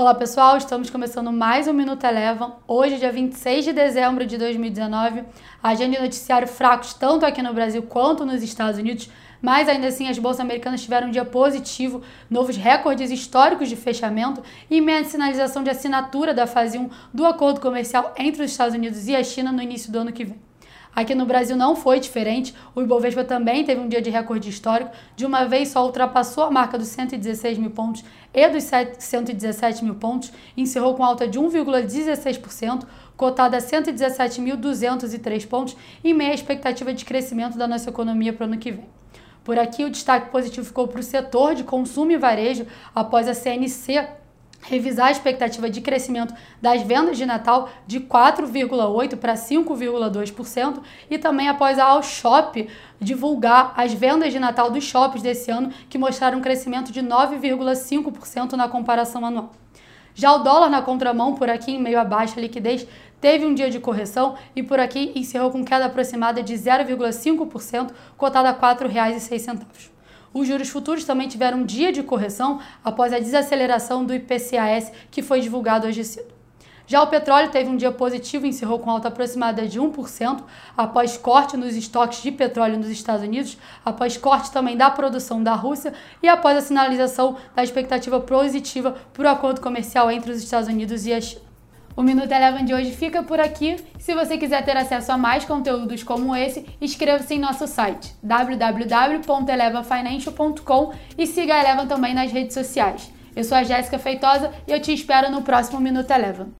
Olá pessoal, estamos começando mais um Minuto Elevam. Hoje, dia 26 de dezembro de 2019. A agenda de noticiário fracos tanto aqui no Brasil quanto nos Estados Unidos, mas ainda assim as bolsas americanas tiveram um dia positivo, novos recordes históricos de fechamento e meia sinalização de assinatura da fase 1 do acordo comercial entre os Estados Unidos e a China no início do ano que vem. Aqui no Brasil não foi diferente. O Ibovespa também teve um dia de recorde histórico. De uma vez só ultrapassou a marca dos 116 mil pontos e dos 117 mil pontos. Encerrou com alta de 1,16%, cotada a 117.203 pontos e meia expectativa de crescimento da nossa economia para o ano que vem. Por aqui, o destaque positivo ficou para o setor de consumo e varejo após a CNC revisar a expectativa de crescimento das vendas de Natal de 4,8% para 5,2% e também após a Alshop divulgar as vendas de Natal dos shoppings desse ano, que mostraram um crescimento de 9,5% na comparação anual. Já o dólar na contramão, por aqui em meio a baixa liquidez, teve um dia de correção e por aqui encerrou com queda aproximada de 0,5%, cotada a R$ 4,06. Os juros futuros também tiveram um dia de correção após a desaceleração do IPCAS que foi divulgado hoje cedo. Já o petróleo teve um dia positivo encerrou com alta aproximada de 1% após corte nos estoques de petróleo nos Estados Unidos, após corte também da produção da Rússia e após a sinalização da expectativa positiva para o acordo comercial entre os Estados Unidos e a China. O Minuto Eleven de hoje fica por aqui. Se você quiser ter acesso a mais conteúdos como esse, inscreva-se em nosso site www.elevafinancial.com e siga a Eleven também nas redes sociais. Eu sou a Jéssica Feitosa e eu te espero no próximo Minuto Eleven.